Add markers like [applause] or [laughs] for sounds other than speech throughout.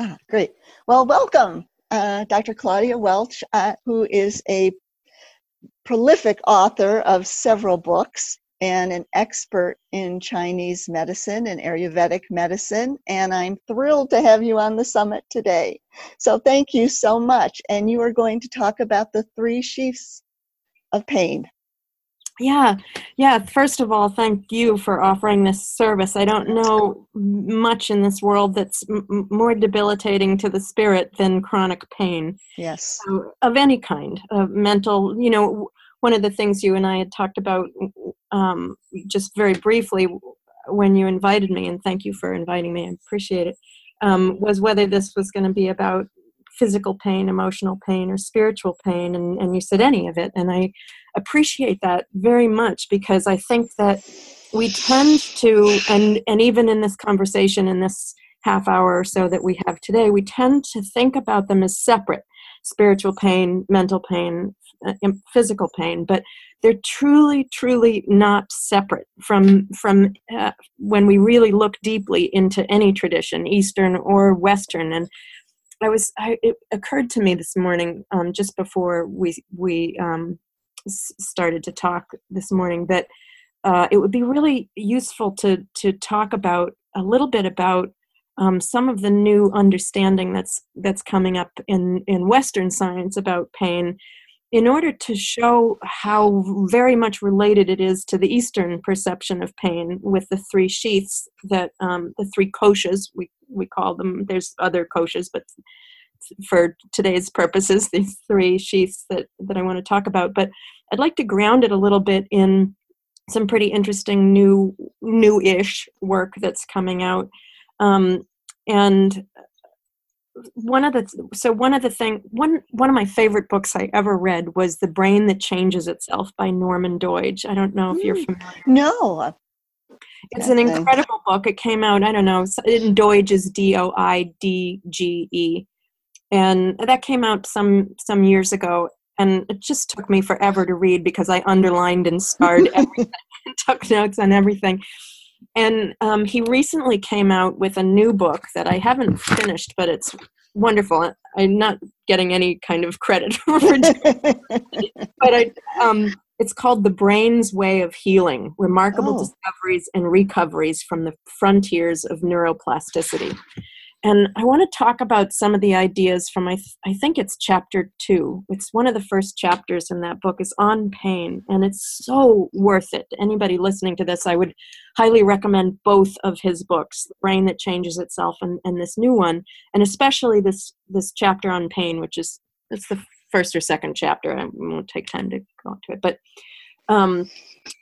Ah, great. Well, welcome, uh, Dr. Claudia Welch, uh, who is a prolific author of several books and an expert in Chinese medicine and Ayurvedic medicine. And I'm thrilled to have you on the summit today. So thank you so much. And you are going to talk about the three sheaths of pain. Yeah, yeah. First of all, thank you for offering this service. I don't know much in this world that's m- more debilitating to the spirit than chronic pain. Yes. So, of any kind, of mental, you know, one of the things you and I had talked about um, just very briefly when you invited me, and thank you for inviting me, I appreciate it, um, was whether this was going to be about physical pain, emotional pain, or spiritual pain, and, and you said any of it. And I appreciate that very much because I think that we tend to, and, and even in this conversation, in this half hour or so that we have today, we tend to think about them as separate spiritual pain, mental pain, uh, physical pain, but they're truly, truly not separate from from uh, when we really look deeply into any tradition, Eastern or Western. And I was, I, it occurred to me this morning, um, just before we we um, started to talk this morning, that uh, it would be really useful to to talk about a little bit about um, some of the new understanding that's that's coming up in in Western science about pain, in order to show how very much related it is to the Eastern perception of pain with the three sheaths that um, the three koshas we we call them. There's other koshas, but for today's purposes, [laughs] these three sheaths that, that I want to talk about. But I'd like to ground it a little bit in some pretty interesting new new-ish work that's coming out. Um, and one of the so one of the thing one one of my favorite books I ever read was The Brain That Changes Itself by Norman Doidge. I don't know if you're hmm. familiar. No, it's an incredible book. It came out, I don't know, in Doidge is D O I D G E. And that came out some some years ago. And it just took me forever to read because I underlined and starred [laughs] everything and took notes on everything. And um, he recently came out with a new book that I haven't finished, but it's wonderful. I'm not getting any kind of credit [laughs] for it, [laughs] but I, um, it's called The Brain's Way of Healing Remarkable oh. Discoveries and Recoveries from the Frontiers of Neuroplasticity. And I want to talk about some of the ideas from, I, th- I think it's chapter two. It's one of the first chapters in that book is on pain, and it's so worth it. Anybody listening to this, I would highly recommend both of his books, The Brain That Changes Itself and, and this new one, and especially this, this chapter on pain, which is it's the first or second chapter. I won't take time to go into it, but a um,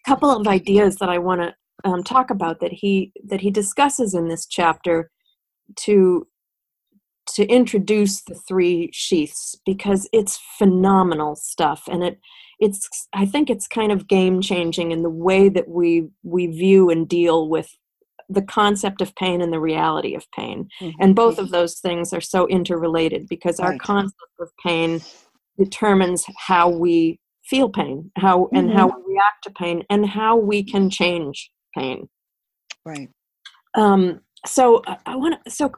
couple of ideas that I want to um, talk about that he that he discusses in this chapter to to introduce the three sheaths because it's phenomenal stuff and it it's i think it's kind of game changing in the way that we we view and deal with the concept of pain and the reality of pain mm-hmm. and both of those things are so interrelated because right. our concept of pain determines how we feel pain how mm-hmm. and how we react to pain and how we can change pain right um, so I want to. So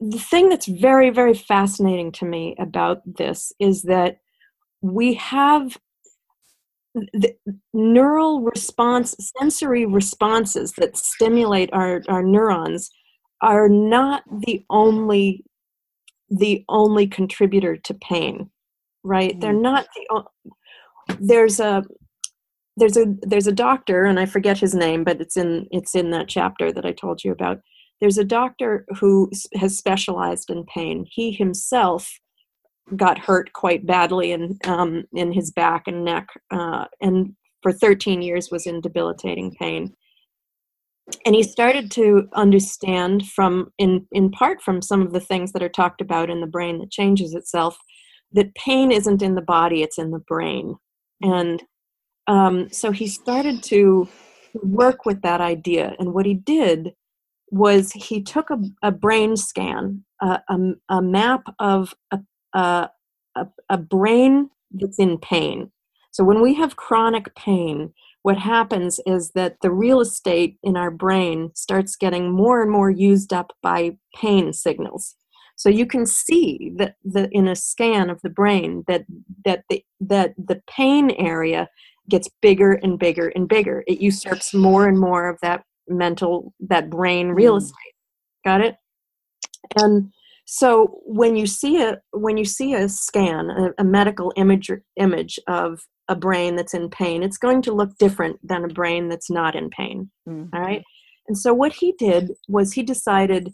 the thing that's very very fascinating to me about this is that we have the neural response sensory responses that stimulate our, our neurons are not the only the only contributor to pain right mm-hmm. they're not the there's a there's a there's a doctor and i forget his name but it's in it's in that chapter that i told you about there's a doctor who has specialized in pain. He himself got hurt quite badly in um, in his back and neck, uh, and for 13 years was in debilitating pain. And he started to understand from, in in part, from some of the things that are talked about in the brain that changes itself, that pain isn't in the body; it's in the brain. And um, so he started to work with that idea. And what he did was he took a, a brain scan, a, a, a map of a, a, brain that's in pain. So when we have chronic pain, what happens is that the real estate in our brain starts getting more and more used up by pain signals. So you can see that the in a scan of the brain that that the that the pain area gets bigger and bigger and bigger. It usurps more and more of that mental that brain real mm. estate. Got it? And so when you see a when you see a scan, a, a medical image image of a brain that's in pain, it's going to look different than a brain that's not in pain. Mm-hmm. All right. And so what he did was he decided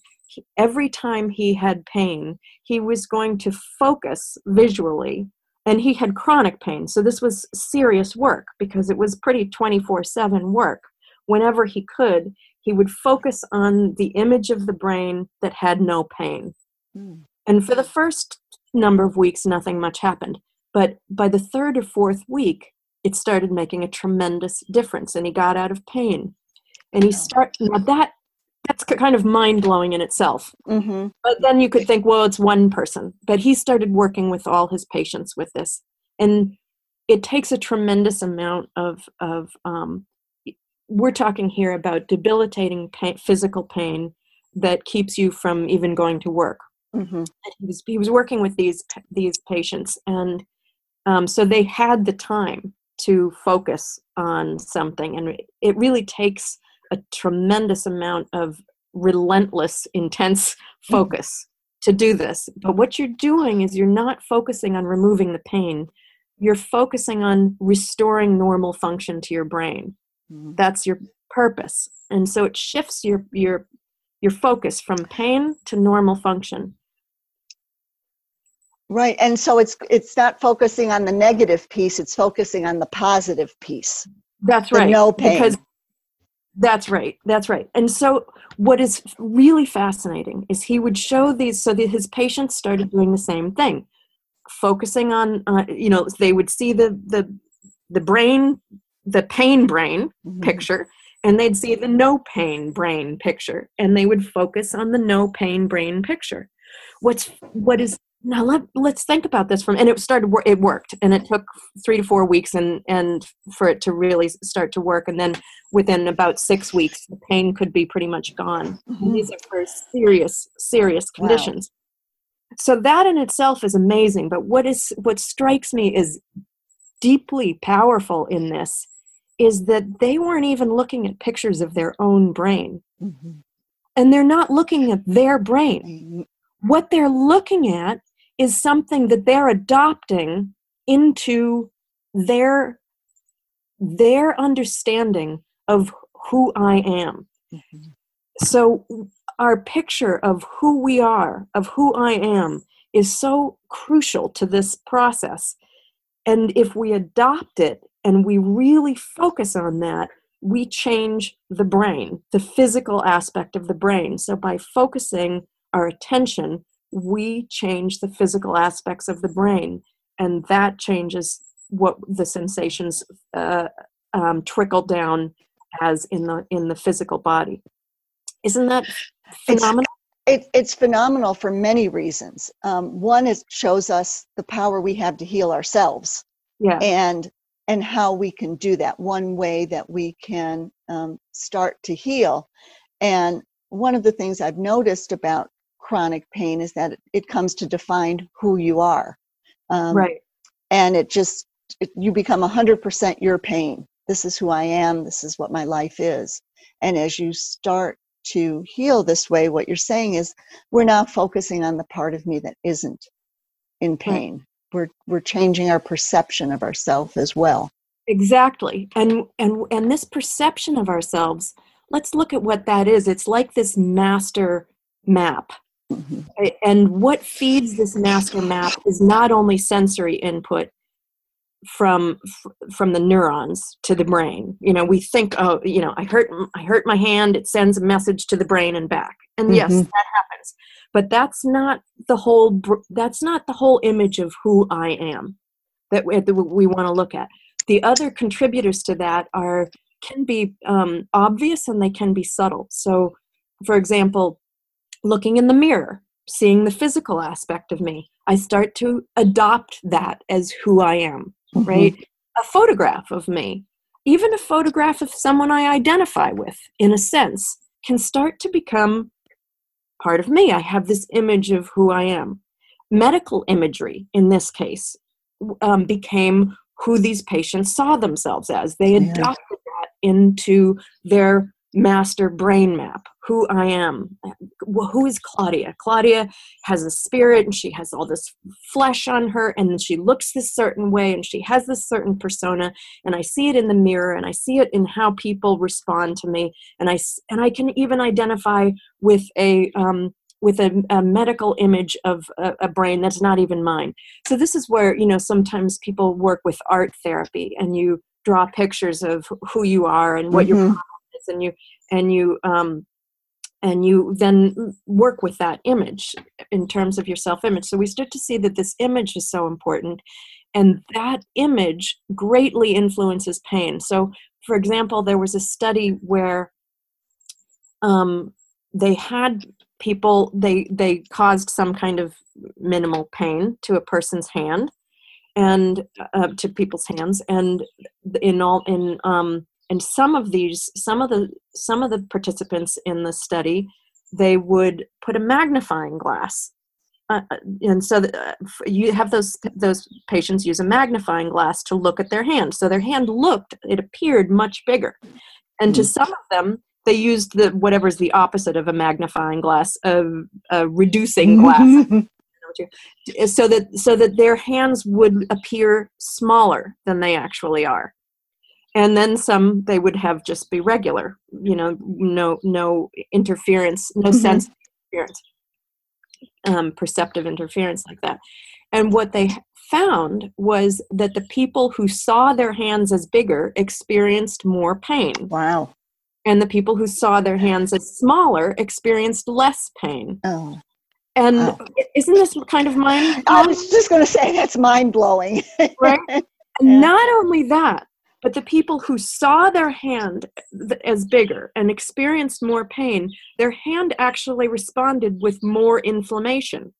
every time he had pain, he was going to focus visually. And he had chronic pain. So this was serious work because it was pretty 24 7 work. Whenever he could, he would focus on the image of the brain that had no pain. Mm. And for the first number of weeks, nothing much happened. But by the third or fourth week, it started making a tremendous difference, and he got out of pain. And he started now that that's kind of mind blowing in itself. Mm-hmm. But then you could think, well, it's one person. But he started working with all his patients with this, and it takes a tremendous amount of of. Um, we're talking here about debilitating pain, physical pain that keeps you from even going to work Mm-hmm. He was he was working with these these patients, and um, so they had the time to focus on something, and it really takes a tremendous amount of relentless, intense mm-hmm. focus mm-hmm. to do this. But what you're doing is you're not focusing on removing the pain; you're focusing on restoring normal function to your brain. That's your purpose, and so it shifts your your your focus from pain to normal function Right. And so it's it's not focusing on the negative piece, it's focusing on the positive piece. That's right. No pain. Because that's right. That's right. And so what is really fascinating is he would show these so that his patients started doing the same thing. Focusing on uh, you know, they would see the the the brain, the pain brain mm-hmm. picture and they'd see the no pain brain picture and they would focus on the no pain brain picture what's what is now let, let's think about this from and it started it worked and it took three to four weeks and and for it to really start to work and then within about six weeks the pain could be pretty much gone mm-hmm. these are for serious serious conditions wow. so that in itself is amazing but what is what strikes me is deeply powerful in this is that they weren't even looking at pictures of their own brain mm-hmm. and they're not looking at their brain mm-hmm. what they're looking at is something that they're adopting into their their understanding of who I am. Mm-hmm. So our picture of who we are, of who I am, is so crucial to this process. And if we adopt it and we really focus on that, we change the brain, the physical aspect of the brain. So by focusing our attention we change the physical aspects of the brain, and that changes what the sensations uh, um, trickle down as in the in the physical body. Isn't that phenomenal? It's, it, it's phenomenal for many reasons. Um, one is shows us the power we have to heal ourselves. Yeah. And and how we can do that. One way that we can um, start to heal. And one of the things I've noticed about chronic pain is that it comes to define who you are. Um, right. And it just, it, you become 100% your pain. This is who I am. This is what my life is. And as you start to heal this way, what you're saying is we're now focusing on the part of me that isn't in pain. Right. We're, we're changing our perception of ourselves as well. Exactly. And, and, and this perception of ourselves, let's look at what that is. It's like this master map Mm-hmm. And what feeds this master map is not only sensory input from from the neurons to the brain. You know, we think, oh, you know, I hurt I hurt my hand. It sends a message to the brain and back. And mm-hmm. yes, that happens. But that's not the whole. That's not the whole image of who I am that we, we want to look at. The other contributors to that are can be um, obvious and they can be subtle. So, for example, looking in the mirror, seeing the physical aspect of me. I start to adopt that as who I am, mm-hmm. right? A photograph of me, even a photograph of someone I identify with, in a sense, can start to become part of me. I have this image of who I am. Medical imagery, in this case, um, became who these patients saw themselves as. They adopted yeah. that into their master brain map who I am. Who is Claudia? Claudia has a spirit and she has all this flesh on her and she looks this certain way and she has this certain persona and I see it in the mirror and I see it in how people respond to me and I and I can even identify with a um, with a, a, medical image of a, a, brain that's not even mine. So this is where you know sometimes people work with art therapy and you draw pictures of who you are and what mm-hmm. your problem is and you and you um, and you then work with that image in terms of your self image. So we start to see that this image is so important and that image greatly influences pain. So, for example, there was a study where um, they had people they they caused some kind of minimal pain to a person's hand and uh, to people's hands and in all in um, and some of these some of the some of the participants in the study they would put a magnifying glass. Uh, uh and so the, uh, you have those those patients use a magnifying glass to look at their hand. So their hand looked it appeared much bigger. And to hmm. some of them they used the whatever's the opposite of a magnifying glass a, a reducing glass. [laughs] So that so that their hands would appear smaller than they actually are and then some they would have just be regular you know no no interference no mm-hmm. sense of interference um, perceptive interference like that. And what they found was that the people who saw their hands as bigger experienced more pain. Wow. And the people who saw their hands as smaller experienced less pain. Oh. And oh. isn't this kind of mind i was just going to say that's mind blowing [laughs] right? Yeah. not only that but the people who saw their hand as bigger and experienced more pain, their hand actually responded with more inflammation.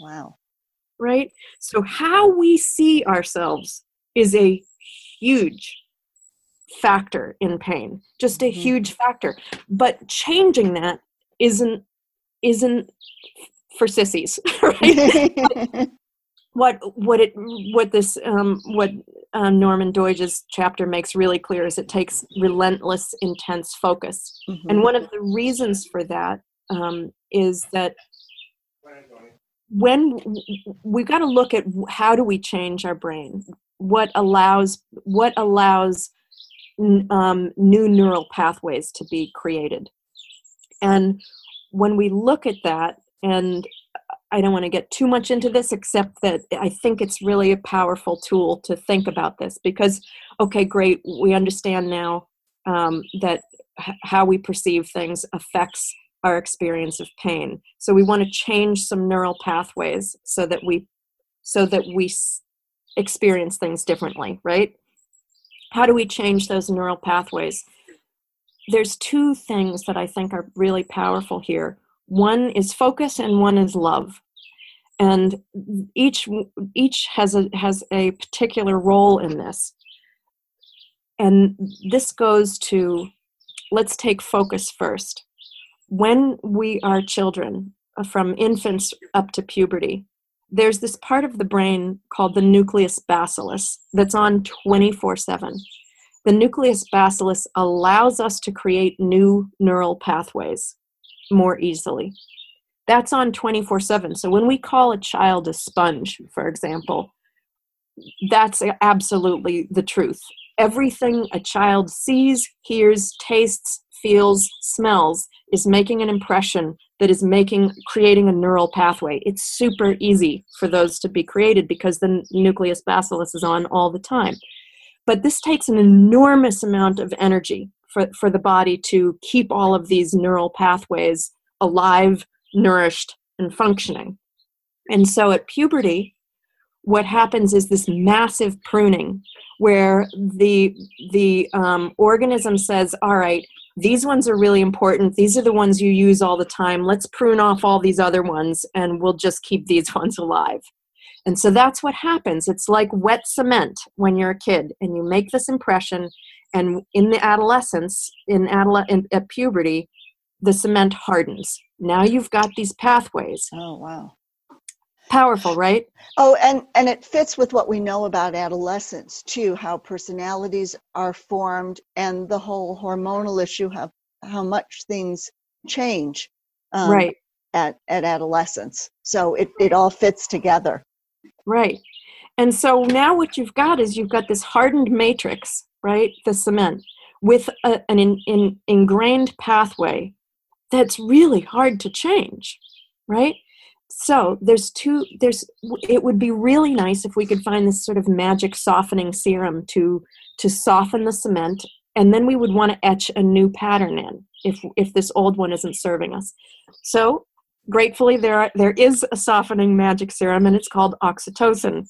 Wow. Right? So, how we see ourselves is a huge factor in pain, just a mm-hmm. huge factor. But changing that isn't isn't for sissies, [laughs] right? [laughs] what what it what this um, what um, Norman Doidge's chapter makes really clear is it takes relentless, intense focus, mm-hmm. and one of the reasons for that um, is that when we've got to look at how do we change our brain, what allows what allows um, new neural pathways to be created, and when we look at that and I don't want to get too much into this, except that I think it's really a powerful tool to think about this because, okay, great, we understand now um, that h- how we perceive things affects our experience of pain. So we want to change some neural pathways so that we so that we s- experience things differently, right? How do we change those neural pathways? There's two things that I think are really powerful here one is focus and one is love. And each each has a has a particular role in this. And this goes to let's take focus first. When we are children uh, from infants up to puberty there's this part of the brain called the nucleus basalis that's on 24 7 the nucleus basalis allows us to create new neural pathways more easily. That's on 24 7. So when we call a child a sponge, for example, that's absolutely the truth. Everything a child sees, hears, tastes, feels, smells is making an impression that is making creating a neural pathway. It's super easy for those to be created because the nucleus basalis is on all the time. But this takes an enormous amount of energy for, for the body to keep all of these neural pathways alive, nourished, and functioning. And so at puberty, what happens is this massive pruning where the the um, organism says all right these ones are really important. These are the ones you use all the time. Let's prune off all these other ones and we'll just keep these [laughs] ones alive. And so that's what happens. It's like wet cement when you're a kid and you make this impression and in the adolescence in, adole- in at puberty the cement hardens. Now you've got these pathways. Oh, wow. Powerful, right? Oh, and and it fits with what we know about adolescence too, how personalities are formed and the whole hormonal issue how how much things change um, right. at at adolescence. So it it all fits together. Right. And so now what you've got is you've got this hardened matrix, right? The cement with a, an in, in, ingrained pathway that's really hard to change, right? So there's two, there's, it would be really nice if we could find this sort of magic softening serum to, to soften the cement. And then we would want to etch a new pattern in if, if this old one isn't serving us. So gratefully there, are, there is a softening magic serum and it's called oxytocin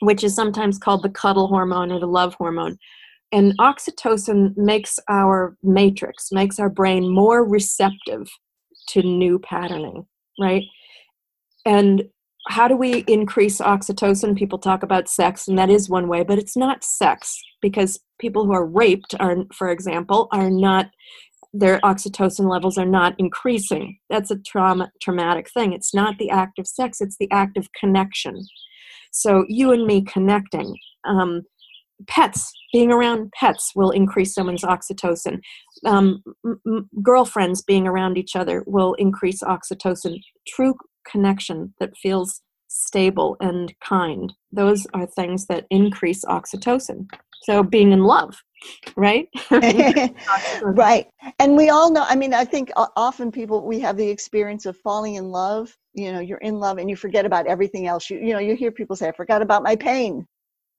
which is sometimes called the cuddle hormone or the love hormone. And oxytocin makes our matrix, makes our brain more receptive to new patterning, right? And how do we increase oxytocin? People talk about sex, and that is one way, but it's not sex because people who are raped are, for example, are not their oxytocin levels are not increasing. That's a trauma traumatic thing. It's not the act of sex, it's the act of connection. So you and me connecting. Um, pets, being around pets will increase someone's oxytocin. Um, m- girlfriends being around each other will increase oxytocin. True connection that feels stable and kind. Those are things that increase oxytocin. So being in love, right? [laughs] [laughs] right. And we all know, I mean, I think often people, we have the experience of falling in love. You know, you're in love and you forget about everything else. You, you know, you hear people say, I forgot about my pain.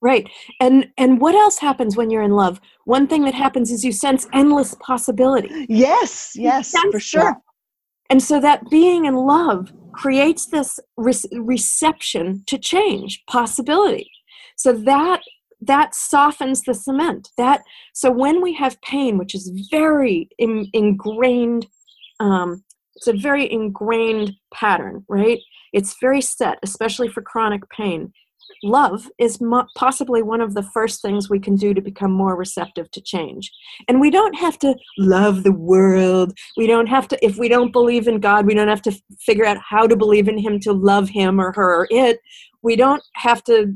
Right. And and what else happens when you're in love? One thing that happens is you sense endless possibility. Yes, yes, for sure. That. And so that being in love creates this re- reception to change, possibility. So that that softens the cement that so when we have pain which is very in, ingrained um, it's a very ingrained pattern right it's very set especially for chronic pain love is mo- possibly one of the first things we can do to become more receptive to change. And we don't have to love the world. We don't have to if we don't believe in god we don't have to figure out how to believe in him to love him or her or it. We don't have to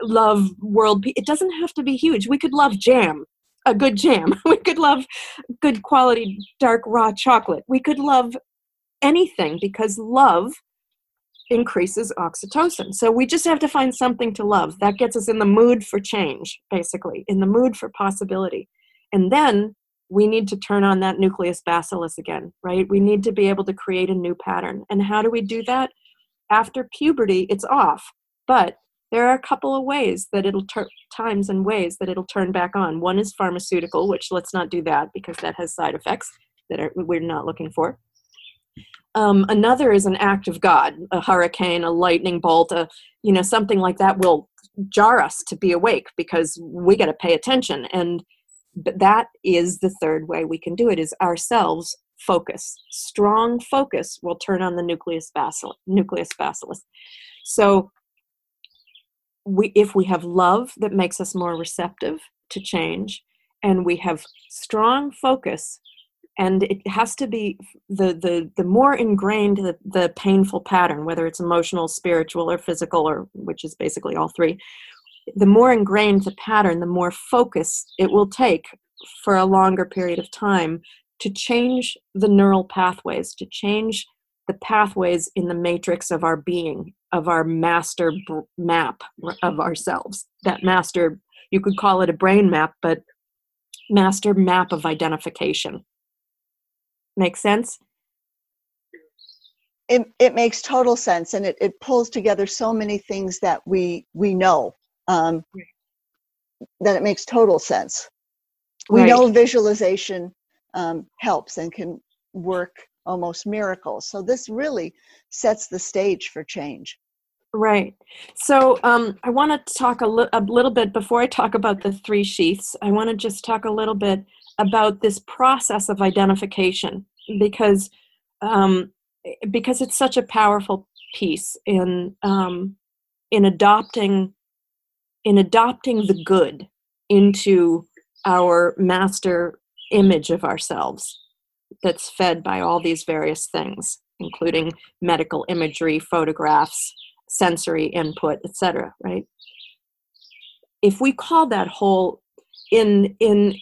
love world it doesn't have to be huge. We could love jam a good jam. [laughs] We could love good quality dark raw chocolate. We could love anything because love increases oxytocin. So we just have to find something to love. That gets us in the mood for change basically in the mood for possibility. And then we need to turn on that nucleus basalis again right? We need to be able to create a new pattern. And how do we do that? After puberty it's off but there are a couple of ways that it'll turn times and ways that it'll turn back on. One is pharmaceutical which let's not do that because that has side effects that are, we're not looking for um, another is an act of god a hurricane a lightning bolt a you know something like that will jar us to be awake because we got to pay attention. And that is the third way we can do it is ourselves focus. Strong focus will turn on the nucleus basalis nucleus so we if we have love that makes us more receptive to change and we have strong focus and it has to be the the the more ingrained the, the painful pattern whether it's emotional spiritual or physical or which is basically all three the more ingrained the pattern the more focus it will take for a longer period of time to change the neural pathways to change the pathways in the matrix of our being, of our master map of ourselves. That master, you could call it a brain map, but master map of identification. Make sense? It, it makes total sense and it, it pulls together so many things that we we know um, that it makes total sense we right. know visualization um, helps and can work almost miracles. So this really sets the stage for change. Right. So um, I want to talk a, li- a little bit before I talk about the three sheaths. I want to just talk a little bit about this process of identification because um, because it's such a powerful piece in um, in adopting in adopting the good into our master image of ourselves that's fed by all these various things, including medical imagery, photographs, sensory input, etc. Right? If we call that whole in in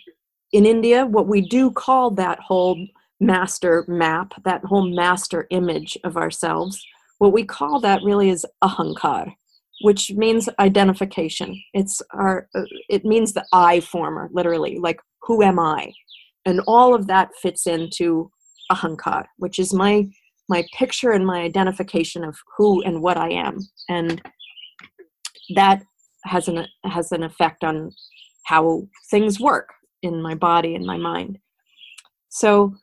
in India, what we do call that whole master map, that whole master image of ourselves, what we call that really is ahankar, which means identification. It's our uh, it means the I former, literally, like who am I? And all of that fits into ahankar, which is my my picture and my identification of who and what I am. And that has an has an effect on how things work in my body and my mind. So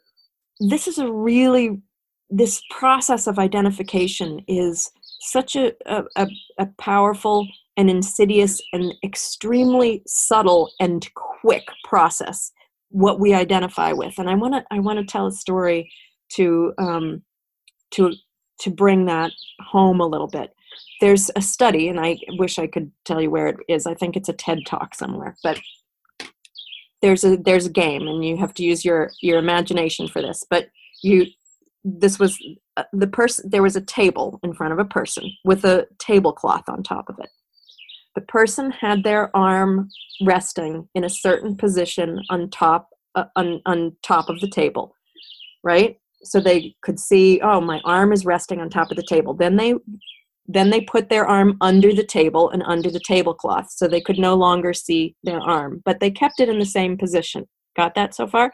this is a really this process of identification is such a, a, a powerful and insidious and extremely subtle and quick process what we identify with. And i want to i want to tell a story to um, to to bring that home a little bit. There's a study and i wish i could tell you where it is. I think it's a ted talk somewhere but there's a there's a game and you have to use your your imagination for this but you this was uh, the person there was a table in front of a person with a tablecloth on top of it. The person had their arm resting in a certain position on top uh, on, on top of the table right? So they could see oh my arm is resting on top of the table. Then they then they put their arm under the table and under the tablecloth so they could no longer see their arm, but they kept it in the same position. Got that so far?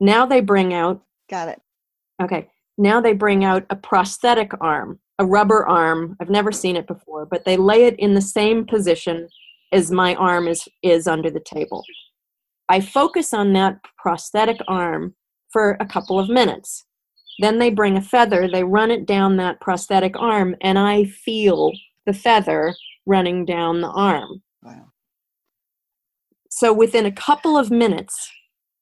Now they bring out. Got it. Okay. Now they bring out a prosthetic arm, a rubber arm. I've never seen it before, but they lay it in the same position as my arm is, is under the table. I focus on that prosthetic arm for a couple of minutes. Then they bring a feather, they run it down that prosthetic arm, and I feel the feather running down the arm. Wow. So within a couple of minutes,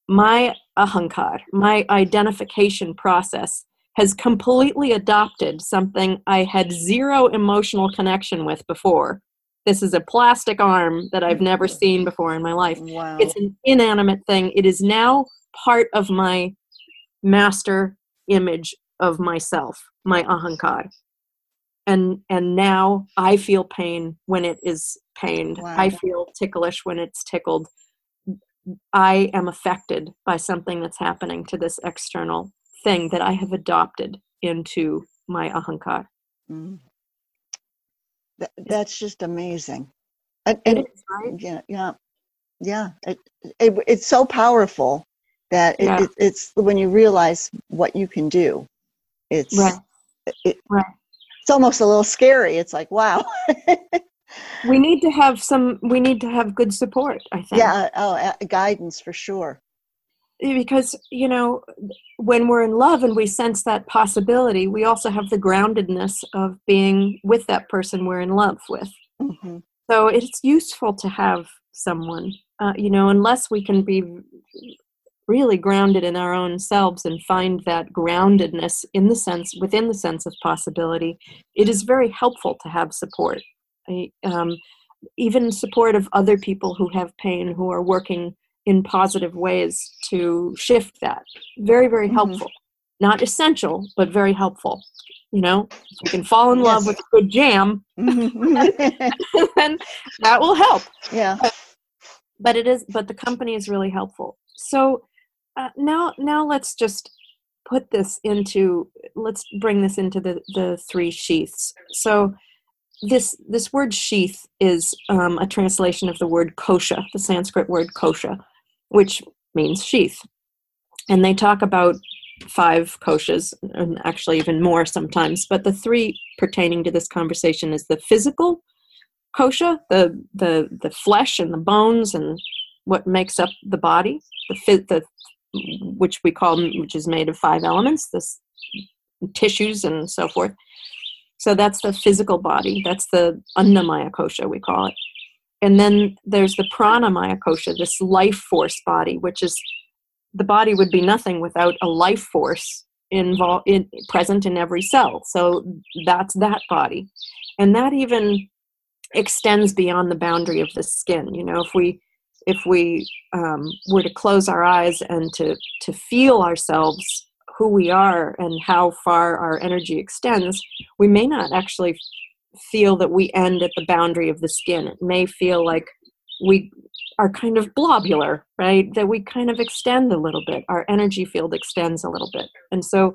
my ahankar, my identification process, has completely adopted something I had zero emotional connection with before. This is a plastic arm that I've never mm-hmm. seen before in my life. Wow. It's an inanimate thing. It is now part of my master image of myself, my ahankar. And and now I feel pain when it is pained. Wow. I feel ticklish when it's tickled. I am affected by something that's happening to this external thing that I have adopted into my ahankar. Mm. That, that's just amazing. And, and is, right? yeah, yeah, yeah. It, it, it's so powerful that yeah. it, it's when you realize what you can do it's right. It, right. it's almost a little scary it's like wow [laughs] we need to have some we need to have good support i think yeah oh guidance for sure because you know when we're in love and we sense that possibility we also have the groundedness of being with that person we're in love with mm-hmm. so it's useful to have someone uh, you know unless we can be really grounded in our own selves and find that groundedness in the sense within the sense of possibility it is very helpful to have support. I, um, even support of other people who have pain who are working in positive ways to shift that. Very very mm-hmm. helpful. Not essential but very helpful you know? You can fall in yes. love with a good jam mm-hmm. [laughs] then that will help. Yeah. But it is but the company is really helpful. So uh, now now let's just put this into let's bring this into the the three sheaths. So this this word sheath is um, a translation of the word kosha the sanskrit word kosha which means sheath. And they talk about five koshas and actually even more sometimes but the three pertaining to this conversation is the physical kosha the the the flesh and the bones and what makes up the body the the which we call which is made of five elements this tissues and so forth. So that's the physical body that's the annamaya kosha we call it. And then there's the pranamaya kosha this life force body which is the body would be nothing without a life force involved in present in every cell. So that's that body. And that even extends beyond the boundary of the skin you know if we if we um, were to close our eyes and to to feel ourselves who we are and how far our energy extends we may not actually feel that we end at the boundary of the skin. It may feel like we are kind of blobular right? That we kind of extend a little bit. Our energy field extends a little bit. And so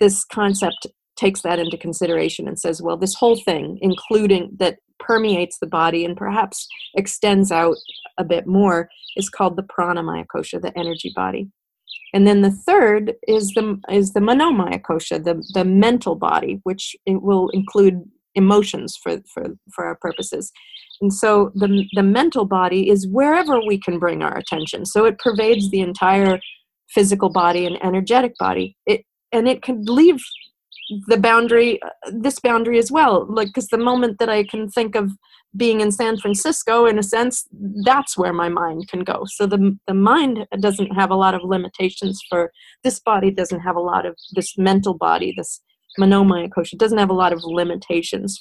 this concept takes that into consideration and says, well, this whole thing, including that permeates the body and perhaps extends out a bit more, is called the pranamaya kosha, the energy body. And then the third is the is the manomaya kosha, the the mental body, which it will include emotions for for for our purposes. And so the the mental body is wherever we can bring our attention. So it pervades the entire physical body and energetic body. It and it can leave the boundary this boundary as well. Like because the moment that i can think of being in san francisco in a sense that's where my mind can go. So the the mind doesn't have a lot of limitations for this body doesn't have a lot of this mental body this manomaya kosha doesn't have a lot of limitations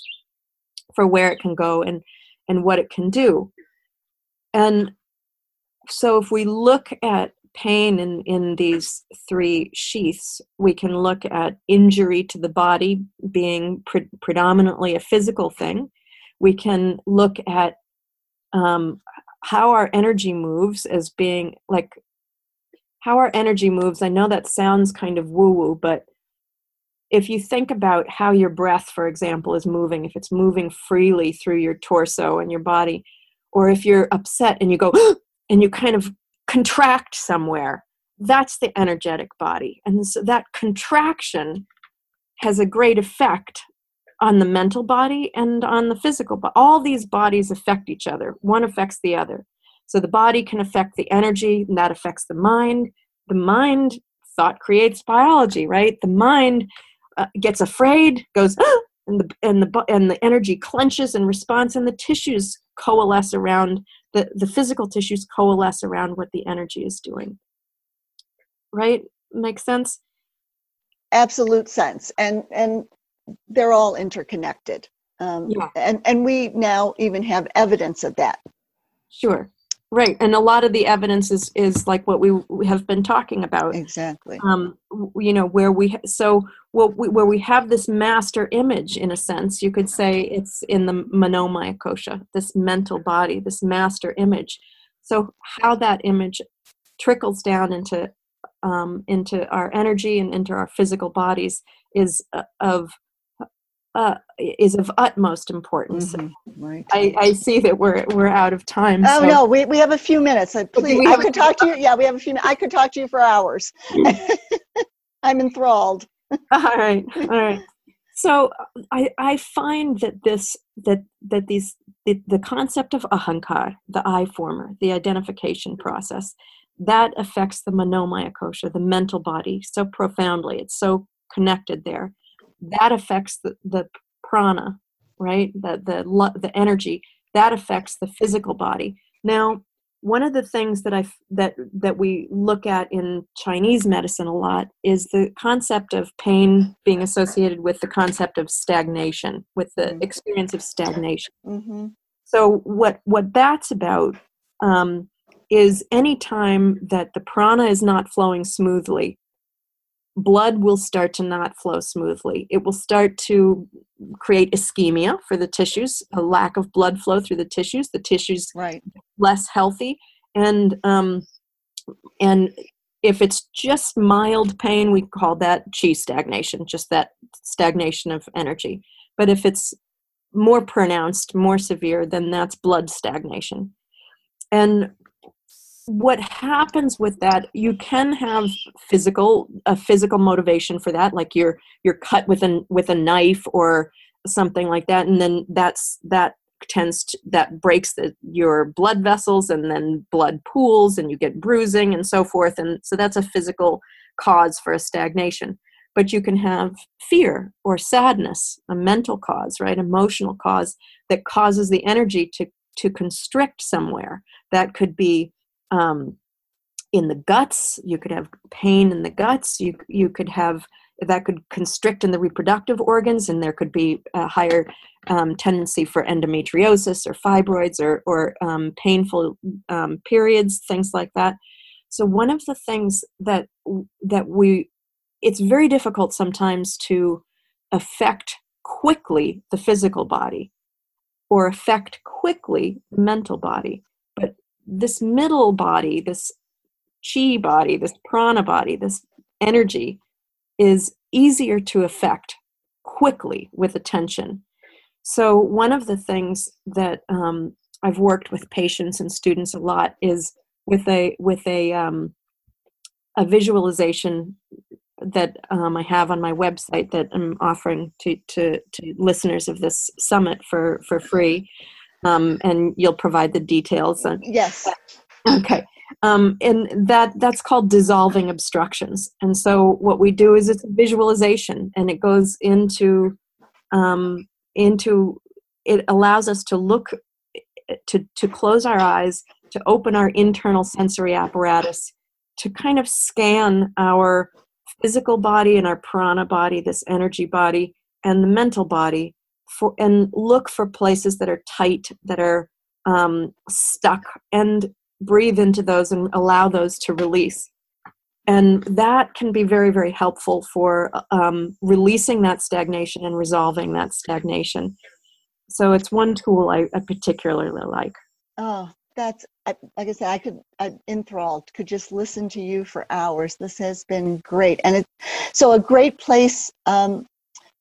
for where it can go and and what it can do. And so if we look at pain in, in these three sheaths, we can look at injury to the body being pre- predominantly a physical thing. We can look at um, how our energy moves as being like how our energy moves. I know that sounds kind of woo woo, but if you think about how your breath, for example, is moving, if it's moving freely through your torso and your body, or if you're upset and you go, [gasps] and you kind of contract somewhere. That's the energetic body. And so that contraction has a great effect on the mental body and on the physical body. All these bodies affect each other, one affects the other. So the body can affect the energy, and that affects the mind. The mind, thought creates biology, right? The mind uh, gets afraid, goes, ah! [gasps] and the and the and the energy clenches in response, and the tissues coalesce around the, the physical tissues coalesce around what the energy is doing. Right? Makes sense? Absolute sense. And and they're all interconnected. Um, yeah. and, and we now even have evidence of that. Sure. Right, and a lot of the evidence is is like what we, we have been talking about. Exactly. Um, you know where we so well, we, where we have this master image in a sense, you could say it's in the manomaya kosha, this mental body, this master image. So how that image trickles down into um, into our energy and into our physical bodies is uh, of uh, is of utmost importance. Mm-hmm. Right. I, I, see that we're we're out of time. Oh so. no, we, we have a few minutes. Uh, please, I could talk to you. Yeah, we have a few. I could talk to you for hours. [laughs] I'm enthralled. [laughs] all right, all right. So I I find that this that that these the, the concept of ahankar, the I former, the identification process, that affects the manomaya kosha, the mental body, so profoundly. It's so connected there that affects the, the prana right the, the the energy that affects the physical body now one of the things that i that that we look at in chinese medicine a lot is the concept of pain being associated with the concept of stagnation with the mm-hmm. experience of stagnation mm-hmm. so what what that's about um, is any time that the prana is not flowing smoothly blood will start to not flow smoothly. It will start to create ischemia for the tissues, a lack of blood flow through the tissues. The tissues right. less healthy, and um, and if it's just mild pain, we call that chi stagnation, just that stagnation of energy. But if it's more pronounced, more severe, then that's blood stagnation. And what happens with that you can have physical a physical motivation for that like you're you're cut with a with a knife or something like that and then that's that tends to that breaks the, your blood vessels and then blood pools and you get bruising and so forth and so that's a physical cause for a stagnation. But you can have fear or sadness a mental cause right emotional cause that causes the energy to to constrict somewhere. That could be um, in the guts. You could have pain in the guts. You you could have that could constrict in the reproductive organs, and there could be a higher um, tendency for endometriosis or fibroids or, or um, painful um, periods, things like that. So one of the things that that we, it's very difficult sometimes to affect quickly the physical body or affect quickly the mental body. This middle body, this chi body, this prana body, this energy is easier to affect quickly with attention. So, one of the things that um, I've worked with patients and students a lot is with a with a um, a visualization that um, I have on my website that I'm offering to, to, to listeners of this summit for, for free. Um, and you'll provide the details. On, yes. Okay. Um, and that that's called dissolving obstructions. And so what we do is it's a visualization, and it goes into um, into it allows us to look to to close our eyes, to open our internal sensory apparatus, to kind of scan our physical body and our prana body, this energy body, and the mental body, for and look for places that are tight, that are um, stuck, and breathe into those and allow those to release. And that can be very, very helpful for um, releasing that stagnation and resolving that stagnation. So it's one tool I, I particularly like. Oh, that's like I said, I could I'm enthralled. Could just listen to you for hours. This has been great, and it so a great place um,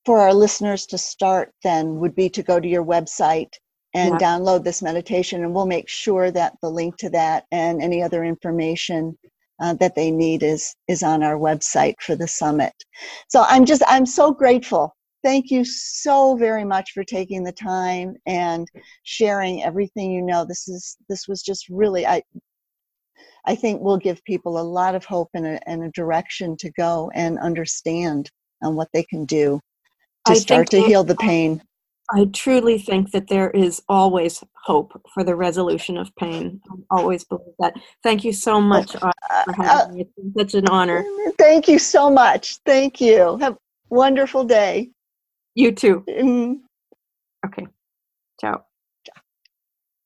for our listeners to start then would be to go to your website and yeah. download this meditation, and we'll make sure that the link to that and any other information uh, that they need is is on our website for the summit. So I'm just I'm so grateful thank you so very much for taking the time and sharing everything you know. This is this was just really I I think will give people a lot of hope and a, and a direction to go and understand on what they can do to I start to heal the pain. I truly think that there is always hope for the resolution of pain. I always believe that. Thank you so much uh, for having uh, me. It's such an honor. Thank you so much. Thank you. Have a wonderful day. You too. Mm. Okay. Ciao.